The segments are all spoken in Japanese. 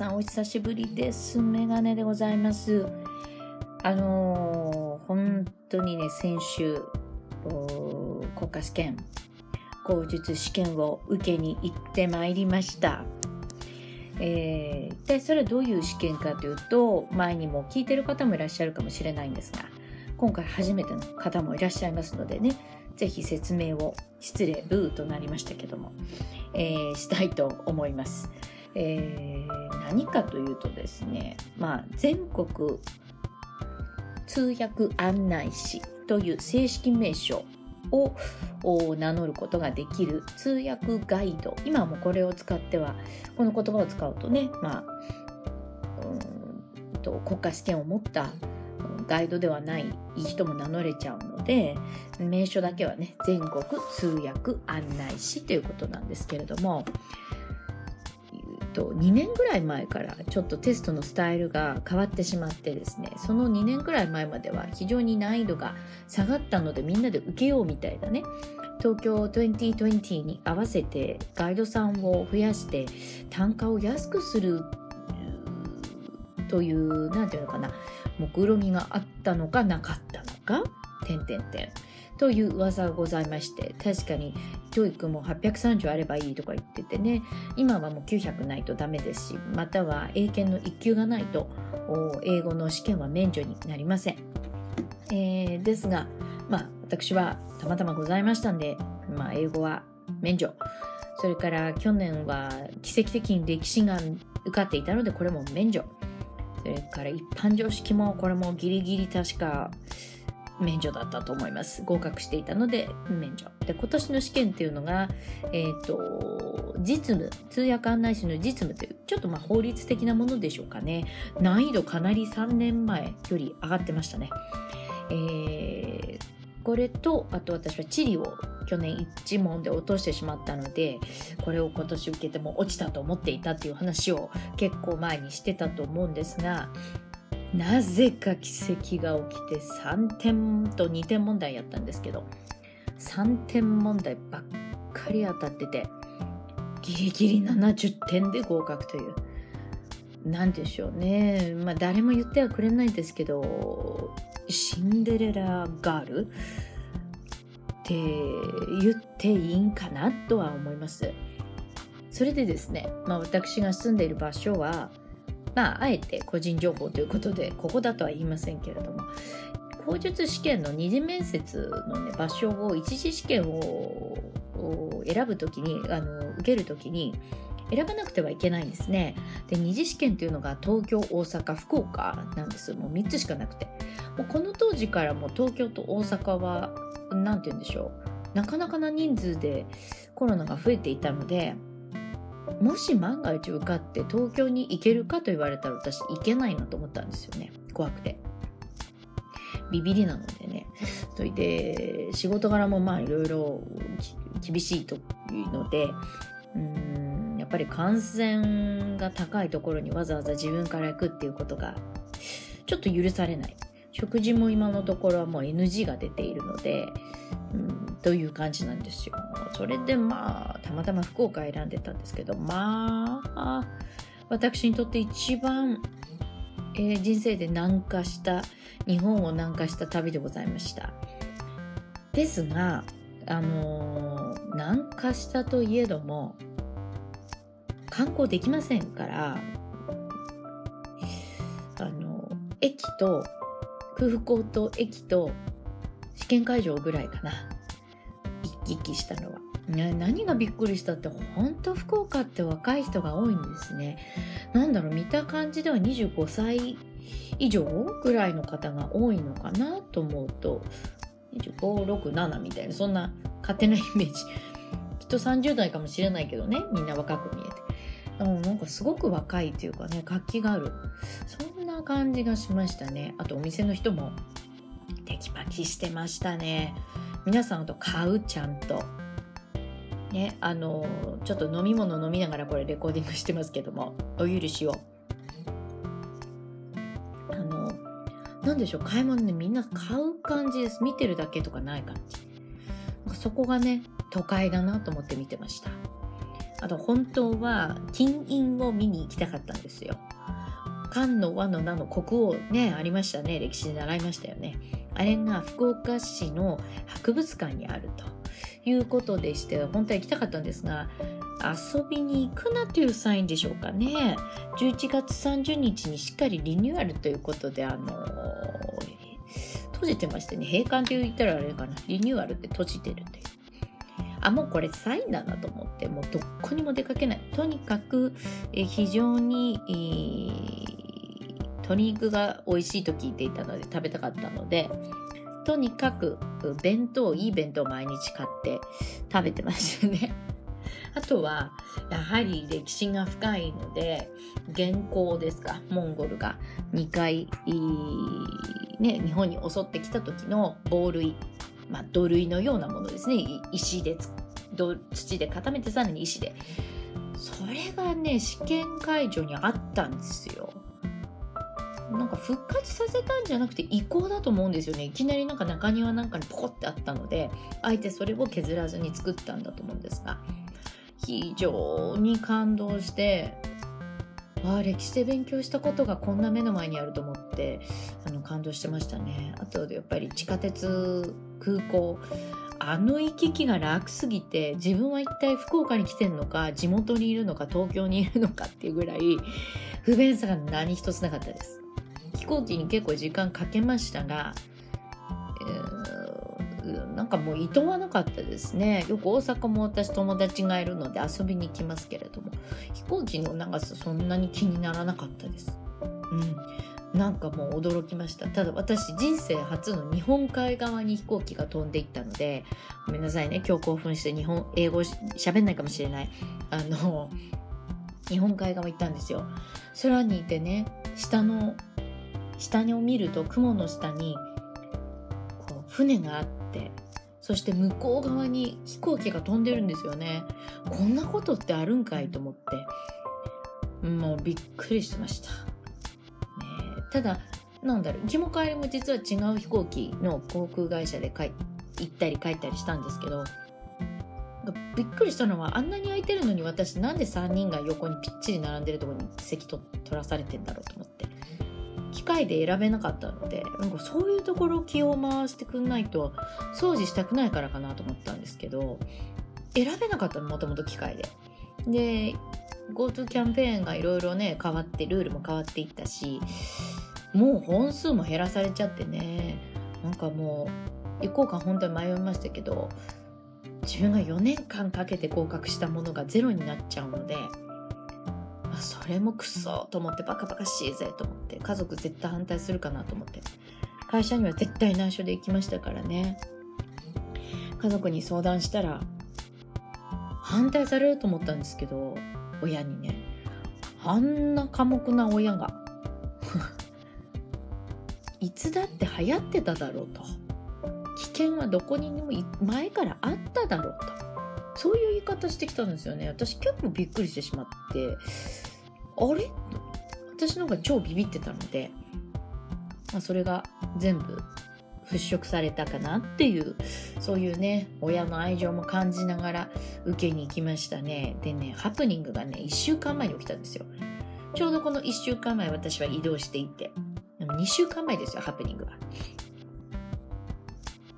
さんお久しぶりです。メガネでございます。あのー本当にね、先週、国家試験、口述試験を受けに行ってまいりました。えー、一体それはどういう試験かというと、前にも聞いてる方もいらっしゃるかもしれないんですが、今回初めての方もいらっしゃいますのでね、ぜひ説明を、失礼、ブーとなりましたけども、えーしたいと思います。えー何かというとですね、まあ、全国通訳案内士という正式名称を名乗ることができる通訳ガイド。今もこれを使ってはこの言葉を使うとねまあうんと国家試験を持ったガイドではない人も名乗れちゃうので名称だけはね全国通訳案内士ということなんですけれどもと2年ぐらい前からちょっとテストのスタイルが変わってしまってですねその2年ぐらい前までは非常に難易度が下がったのでみんなで受けようみたいなね東京2020に合わせてガイドさんを増やして単価を安くするという何ていうのかな目論みがあったのかなかったのか点々点。という噂がございまして確かに教育も830あればいいとか言っててね。今はもう900ないとダメですしまたは英検の1級がないと英語の試験は免除になりません、えーですがまあ私はたまたまございましたんで、まあ、英語は免除。それから去年は奇跡的に歴史が受かっていたのでこれも免除。それから一般常識もこれもギリギリ確か免除だったと思います。合格していたので免除。で今年の試験っていうのがえっ、と実務通訳案内士の実務というちょっとまあ法律的なものでしょうかね。難易度かなり3年前より上がってましたね。えーこれとあと私は地理を去年一問で落としてしまったのでこれを今年受けても落ちたと思っていたっていう話を結構前にしてたと思うんですがなぜか奇跡が起きて3点と2点問題やったんですけど3点問題ばっかり当たっててギリギリ70点で合格というなんでしょうね。まあ誰も言ってはくれないんですけどシンデレラガールって言っていいんかなとは思います。それでですね、まあ、私が住んでいる場所はまああえて個人情報ということでここだとは言いませんけれども口述試験の二次面接の、ね、場所を一次試験を選ぶときにあの受けるときに選ばなくてはいけないんですね。で二次試験というのが東京大阪福岡なんですもう3つしかなくて。もうこの当時からも東京と大阪は何て言うんでしょう。なかなかな人数でコロナが増えていたのでもし万が一受かって東京に行けるかと言われたら私行けないなと思ったんですよね。怖くて。ビビりなのでね。それで仕事柄もまあいろいろ厳しいというのでうーんやっぱり感染が高いところにわざわざ自分から行くっていうことがちょっと許されない。食事も今のところはもう NG が出ているので、うん、という感じなんですよ。それでまあたまたま福岡選んでたんですけどまあ私にとって一番、えー人生で南下した日本を南下した旅でございました。ですがあのー南下したといえども観光できませんからあの駅と空港と駅と試験会場ぐらいかな。行きしたのは、ね、何がびっくりしたって本当福岡って若い人が多いんですね。なんだろう見た感じでは25歳以上ぐらいの方が多いのかなと思うと2567みたいなそんな勝手なイメージ。きっと30代かもしれないけどねみんな若く見えて。うんなんかすごく若いというかね活気がある。そんな感じがしましたね。あとお店の人もテキパキしてましたね。皆さんと買うちゃんと。ねあのちょっと飲み物飲みながらこれレコーディングしてますけどもお許しを。あのなんでしょう買い物ねみんな買う感じです。見てるだけとかない感じ。そこがね都会だなと思って見てました。あと本当は金印を見に行きたかったんですよ。漢の和の名の国王ね、ありましたね。歴史で習いましたよね。あれが福岡市の博物館にあるということでして、本当は行きたかったんですが、遊びに行くなというサインでしょうかね。11月30日にしっかりリニューアルということで、あの閉じてましてね、閉館って言ったらあれかな、リニューアルって閉じてるという。あ、もうこれサインだなと思って、もうどこにも出かけない。とにかく、非常に、えー、鶏肉が美味しいと聞いていたので食べたかったので、とにかく弁当、いい弁当毎日買って食べてましたね。あとは、やはり歴史が深いので、元寇ですか、モンゴルが2回、ね、日本に襲ってきた時の防塁、まあ、土塁のようなものですね。石で、土で固めてさらに石で。それがね、試験会場にあったんですよ。か復活させたんじゃなくて移行だと思うんですよね。いきなりなんか中庭なんかにポコってあったので、あえてそれを削らずに作ったんだと思うんですが、非常に感動して、ああ歴史で勉強したことがこんな目の前にあると思ってあの感動してましたね。あとやっぱり地下鉄空港。あの行き来が楽すぎて自分は一体福岡に来てんのか地元にいるのか東京にいるのかっていうぐらい不便さが何一つなかったです。飛行機に結構時間かけましたが、えー、なんかもういとわなかったですね。よく大阪も私友達がいるので遊びに行きますけれども飛行機の長さそんなに気にならなかったです。うん。なんかもう驚きました。ただ私人生初の日本海側に飛行機が飛んでいったのでごめんなさいね。今日興奮して日本英語喋んないかもしれない。あの日本海側行ったんですよ。空にいてね下の下にを見ると雲の下にこう船があってそして向こう側に飛行機が飛んでるんですよね。こんなことってあるんかいと思って。もうびっくりしてました。ただなんだろう行きも帰りも実は違う飛行機の航空会社で行ったり帰ったりしたんですけどびっくりしたのはあんなに空いてるのに私なんで3人が横にぴっちり並んでるとこに席と取らされてんだろうと。機械で選べなかったのでなんかそういうところ気を回してくんないと掃除したくないからかなと思ったんですけど選べなかったのもともと機械で。で GoTo キャンペーンがいろいろね変わってルールも変わっていったしもう本数も減らされちゃってねなんかもう行こうか本当に迷いましたけど自分が4年間かけて合格したものがゼロになっちゃうので、それもクソ。と思ってバカバカしいぜと思って。家族絶対反対するかなと思って。会社には絶対内緒で行きましたからね。家族に相談したら反対されると思ったんですけど親にね。あんな寡黙な親が。いつだって流行ってただろうと。危険はどこにでも前からあっただろうと。そういう言い方してきたんですよね。私結構びっくりしてしまって。あれ？私の方が超ビビってたので、まあ、それが全部払拭されたかなっていうそういうね親の愛情も感じながら受けに行きましたね。でねハプニングがね1週間前に起きたんですよ。ちょうどこの1週間前私は移動していて。2週間前ですよハプニングは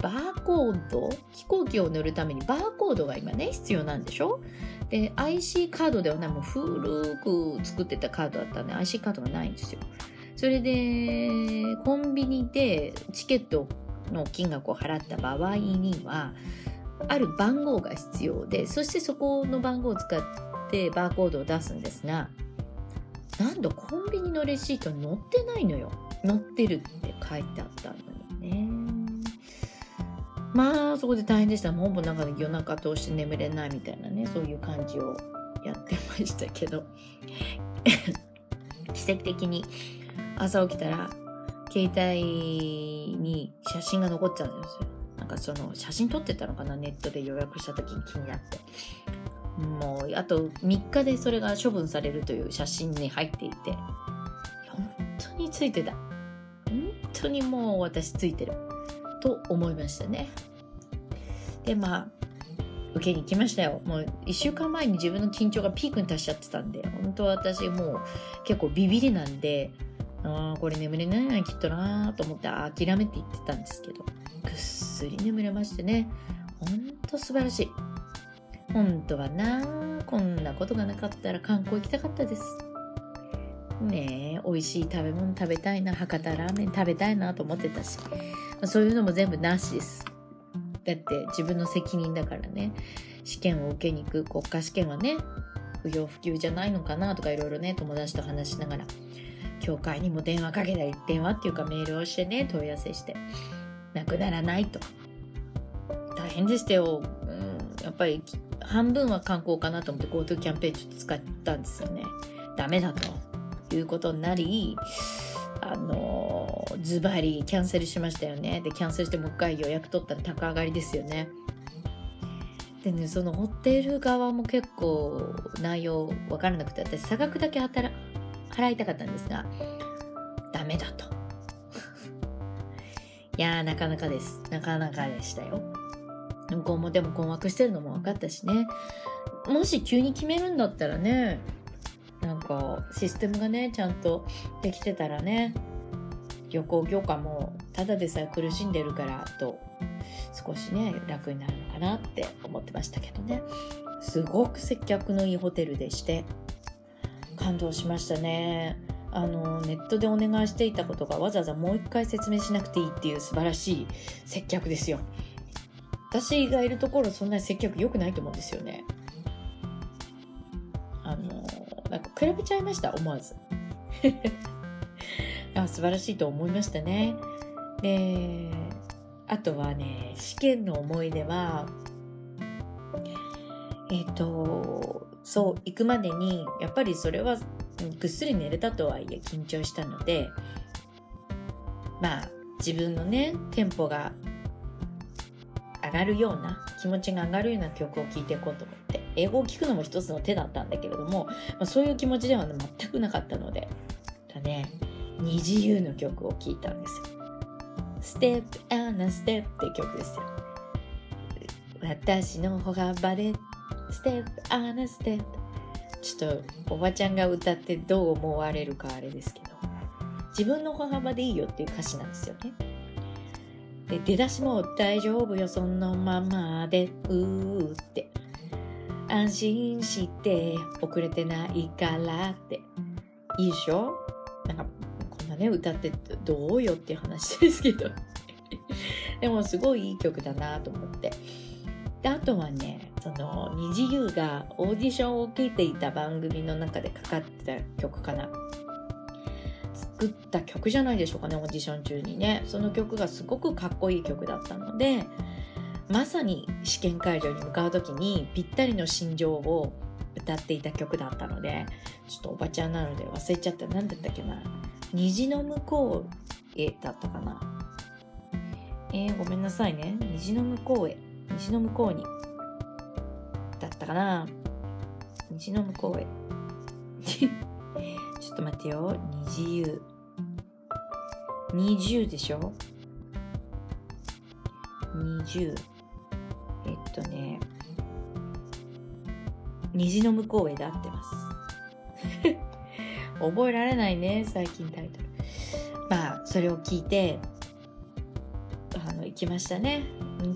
バーコード飛行機を乗るためにバーコードが今ね必要なんでしょ？で IC カードではないもう古く作ってたカードだったんで IC カードがないんですよ。それでコンビニでチケットの金額を払った場合にはある番号が必要でそしてそこの番号を使ってバーコードを出すんですがなんとコンビニのレシートに載ってないのよ。載ってるって書いてあったのまあそこで大変でした。もうほぼなんか夜中通して眠れないみたいなねそういう感じをやってましたけど。奇跡的に朝起きたら携帯に写真が残っちゃうんですよ。なんかその写真撮ってたのかなネットで予約した時に気になって。もうあと3日でそれが処分されるという写真に入っていて。本当についてた。本当にもう私ついてる。と思いましたねでまあ受けに行きましたよ。もう1週間前に自分の緊張がピークに達しちゃってたんで、本当は私もう結構ビビりなんで、ああ、これ眠れないな、きっとなと思って諦めて行ってたんですけど、ぐっすり眠れましてね、ほんと素晴らしい。本当はなこんなことがなかったら観光行きたかったです。ねえ、美味しい食べ物食べたいな、博多ラーメン食べたいなと思ってたし、そういうのも全部なしです。だって自分の責任だからね、試験を受けに行く国家試験はね、不要不急じゃないのかなとかいろいろね、友達と話しながら、教会にも電話かけたり、電話っていうかメールをしてね、問い合わせして、なくならないと。大変でしたよ。うん、やっぱり半分は観光かなと思って GoTo キャンペーンちょっと使ったんですよね。ダメだと。いうことになり、あのズバリキャンセルしましたよね。で、キャンセルしてもう一回予約取ったら高上がりですよね。でね、そのホテル側も結構内容わからなくて、私差額だけ働払いたかったんですが、ダメだと。いや、なかなかです。なかなかでしたよ。向こうもでも困惑してるのも分かったしね。もし急に決めるんだったらね、かシステムがねちゃんとできてたらね旅行業界もただでさえ苦しんでるからと少しね楽になるのかなって思ってましたけどね。すごく接客のいいホテルでして感動しましたね。あのネットでお願いしていたことがわざわざもう一回説明しなくていいっていう素晴らしい接客ですよ。私がいるところそんなに接客良くないと思うんですよね。あのなんか比べちゃいました思わず。あ素晴らしいと思いましたね。であとはね試験の思い出はえっ、ー、とそう行くまでにやっぱりそれはぐっすり寝れたとはいえ緊張したのでまあ自分のねテンポが上がるような気持ちが上がるような曲を聴いていこうと思って英語を聞くのも一つの手だったんだけれども、まあ、そういう気持ちでは、ね、全くなかったのでだね。二自由の曲を聴いたんですよ。ステップアナステップって曲ですよ。私の歩幅でステップアナステップちょっとおばちゃんが歌ってどう思われるかあれですけど自分の歩幅でいいよっていう歌詞なんですよね。で出だしも大丈夫よそのままでうーって。安心して遅れてないからって。いいでしょ？なんかこんなね歌ってどうよっていう話ですけど。でもすごいいい曲だなと思って。であとはねその虹優がオーディションを受けていた番組の中でかかってた曲かな。作った曲じゃないでしょうかねオーディション中にね。その曲がすごくかっこいい曲だったのでまさに試験会場に向かう時にぴったりの心情を歌っていた曲だったのでちょっとおばちゃんなので忘れちゃった。何だったっけな。虹の向こうへだったかな。えー、ごめんなさいね。虹の向こうへ。虹の向こうにだったかな。虹の向こうへ。ちょっと待ってよ。虹湯20でしょ？20えっとね、虹の向こうへで合ってます。覚えられないね、最近タイトル。まあ、それを聞いて、あの、行きましたね。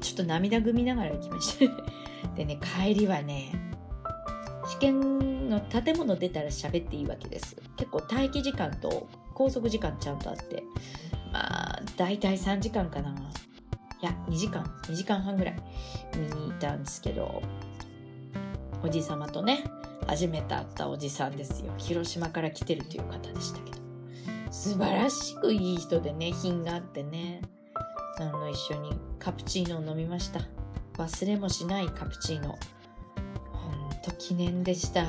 ちょっと涙ぐみながら行きました。でね、帰りはね、試験の建物出たら喋っていいわけです。結構待機時間と拘束時間ちゃんとあって、まあ、大体3時間かな。いや、2時間、2時間半ぐらい見に行ったんですけど、おじさまとね、初めて会ったおじさんですよ。広島から来てるという方でしたけど。素晴らしくいい人でね、品があってね、あの、一緒にカプチーノを飲みました。忘れもしないカプチーノ。ほんと記念でした。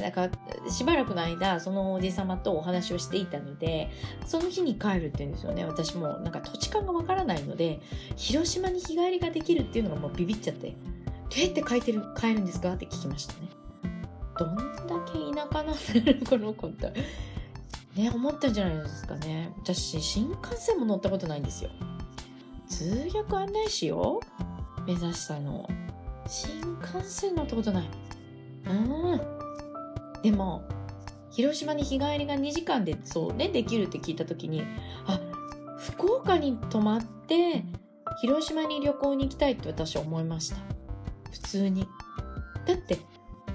ね、だからしばらくの間、そのおじさまとお話をしていたので、その日に帰るって言うんですよね。私もなんか土地勘がわからないので、広島に日帰りができるっていうのがもうビビっちゃって、どうやって帰ってる、帰るんですか？って聞きましたね。どんだけ田舎なんだろう、この子って。ね、思ったんじゃないですかね。私、新幹線も乗ったことないんですよ。通訳案内士よ目指したの新幹線乗ったことないうんでも広島に日帰りが2時間でそうねできるって聞いた時にあ福岡に泊まって広島に旅行に行きたいって私は思いました。普通に。だって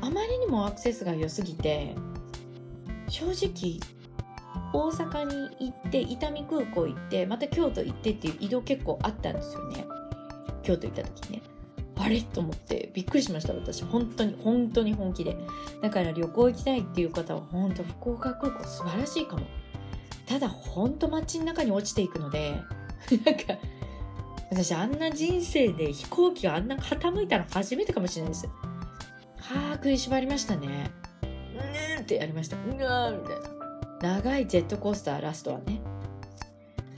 あまりにもアクセスが良すぎて正直大阪に行って伊丹空港行ってまた京都行ってっていう移動結構あったんですよね。京都行った時ね。あれと思ってびっくりしました私。本当に本当に本気で。だから旅行行きたいっていう方は本当福岡空港素晴らしいかも。ただ本当街の中に落ちていくのでなんか私あんな人生で飛行機があんな傾いたの初めてかもしれないです。はあ食いしばりましたね。うんってやりました。うわーみたいな。長いジェットコースターラストはね。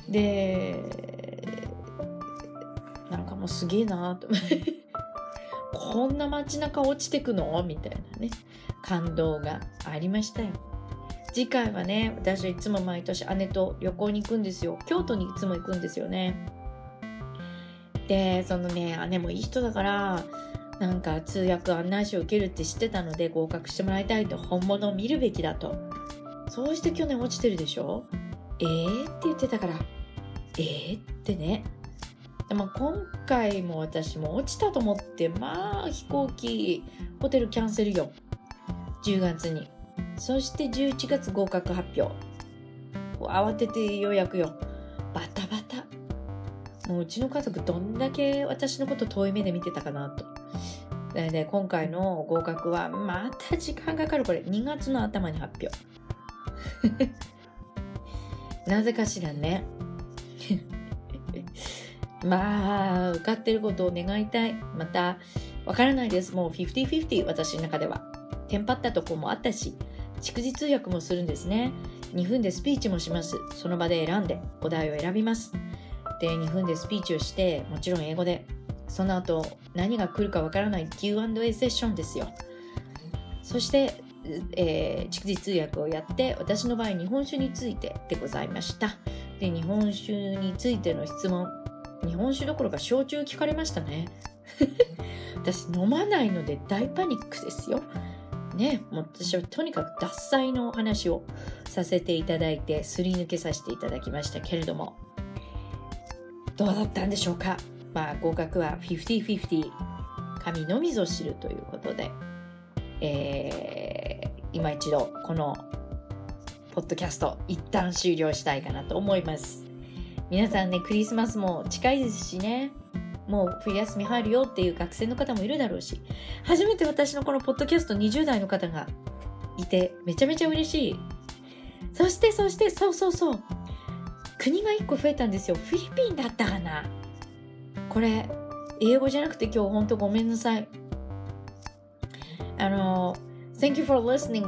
でなんかもうすげえなと。こんな街中落ちてくの？みたいなね。感動がありましたよ。次回はね私はいつも毎年姉と旅行に行くんですよ。京都にいつも行くんですよね。でそのね姉もいい人だからなんか通訳案内書を受けるって知ってたので合格してもらいたいと本物を見るべきだと。そうして去年落ちてるでしょ？えー？って言ってたから。えー？ってね。でも今回も私も落ちたと思ってまあ飛行機ホテルキャンセルよ。10月に。そして11月合格発表。慌てて予約よ。バタバタ。もううちの家族どんだけ私のこと遠い目で見てたかなと。で、ね、今回の合格はまた時間かかるこれ。2月の頭に発表。なぜかしらね。まあ受かってることを願いたい。またわからないです。もう50-50私の中では。テンパったとこもあったし蓄字通訳もするんですね。2分でスピーチもします。その場で選んでお題を選びます。で2分でスピーチをしてもちろん英語で。その後何が来るかわからない Q&A セッションですよ。そしてえー、蓄字通訳をやって私の場合日本酒についてでございました。で日本酒についての質問。日本酒どころか焼酎聞かれましたね。私飲まないので大パニックですよ。ねもう私はとにかく脱菜のお話をさせていただいてすり抜けさせていただきましたけれども。どうだったんでしょうか。まあ合格は50-50神のみぞ知るということで、えー、今一度このポッドキャスト一旦終了したいかなと思います。皆さんねクリスマスも近いですしね。もう冬休み入るよっていう学生の方もいるだろうし。初めて私のこのポッドキャスト20代の方がいてめちゃめちゃ嬉しい。そしてそしてそうそうそう。国が1個増えたんですよ。フィリピンだったかな。これ英語じゃなくて今日本当ごめんなさい。あの Thank you for listening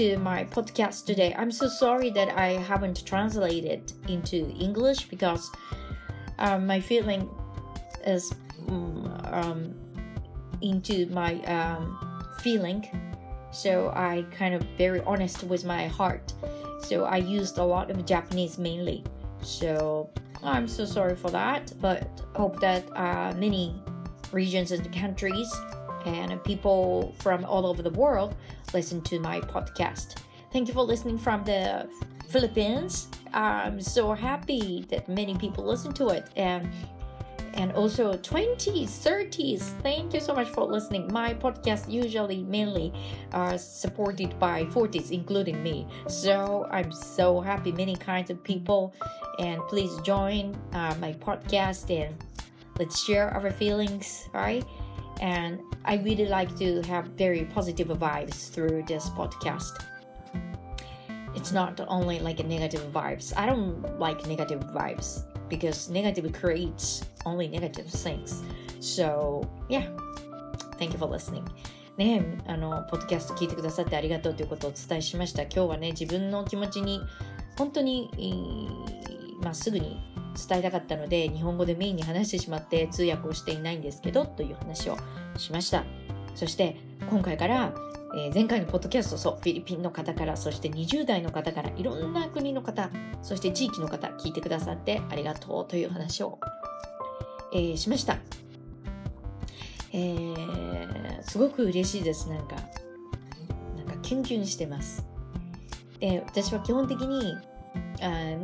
to my podcast today. I'm so sorry that I haven't translated into English because um, my feeling is um, into my um, feeling. So I kind of very honest with my heart. So I used a lot of Japanese mainly. So I'm so sorry for that, but hope that uh, many regions and countries and people from all over the world listen to my podcast. Thank you for listening from the Philippines. I'm so happy that many people listen to it. And and also 20s 30s thank you so much for listening. My podcast usually mainly are supported by 40s including me. So i'm so happy many kinds of people. And please join uh, my podcast and let's share our feelings right and i really like to have very positive vibes through this podcast it's not only like a negative vibes i don't like negative vibes because negative creates only negative things. So, yeah. Thank you for listening. ねあの、ポッドキャスト聞いてくださってありがとうということをお伝えしました。今日はね、自分の気持ちに本当に、まあ、すぐに 伝えたかったので、日本語でメインに話してしまって通訳をしていないんですけど、という話をしました。そして、今回から、えー、前回のポッドキャスト、そう、フィリピンの方から、そして20代の方から、いろんな国の方、そして地域の方、聞いてくださってありがとうという話を、えー、しました。えー、すごく嬉しいです。なんか、なんかキュンキュンしてます。で、私は基本的に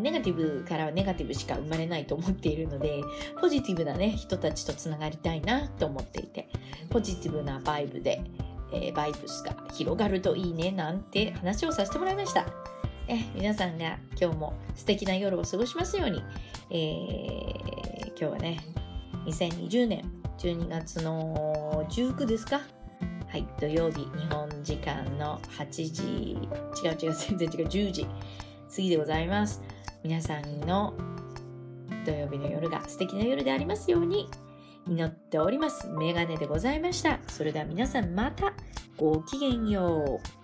ネガティブからはネガティブしか生まれないと思っているので、ポジティブなね、人たちとつながりたいなと思っていて、ポジティブなバイブで、えーバイブスが広がるといいねなんて話をさせてもらいました。え皆さんが今日も素敵な夜を過ごしますように、えー今日はね、2020年12月の19ですか？はい、土曜日、日本時間の8時、違う違う、全然違う、10時次でございます。皆さんの土曜日の夜が素敵な夜でありますように祈っております。メガネでございました。それでは皆さんまたごきげんよう。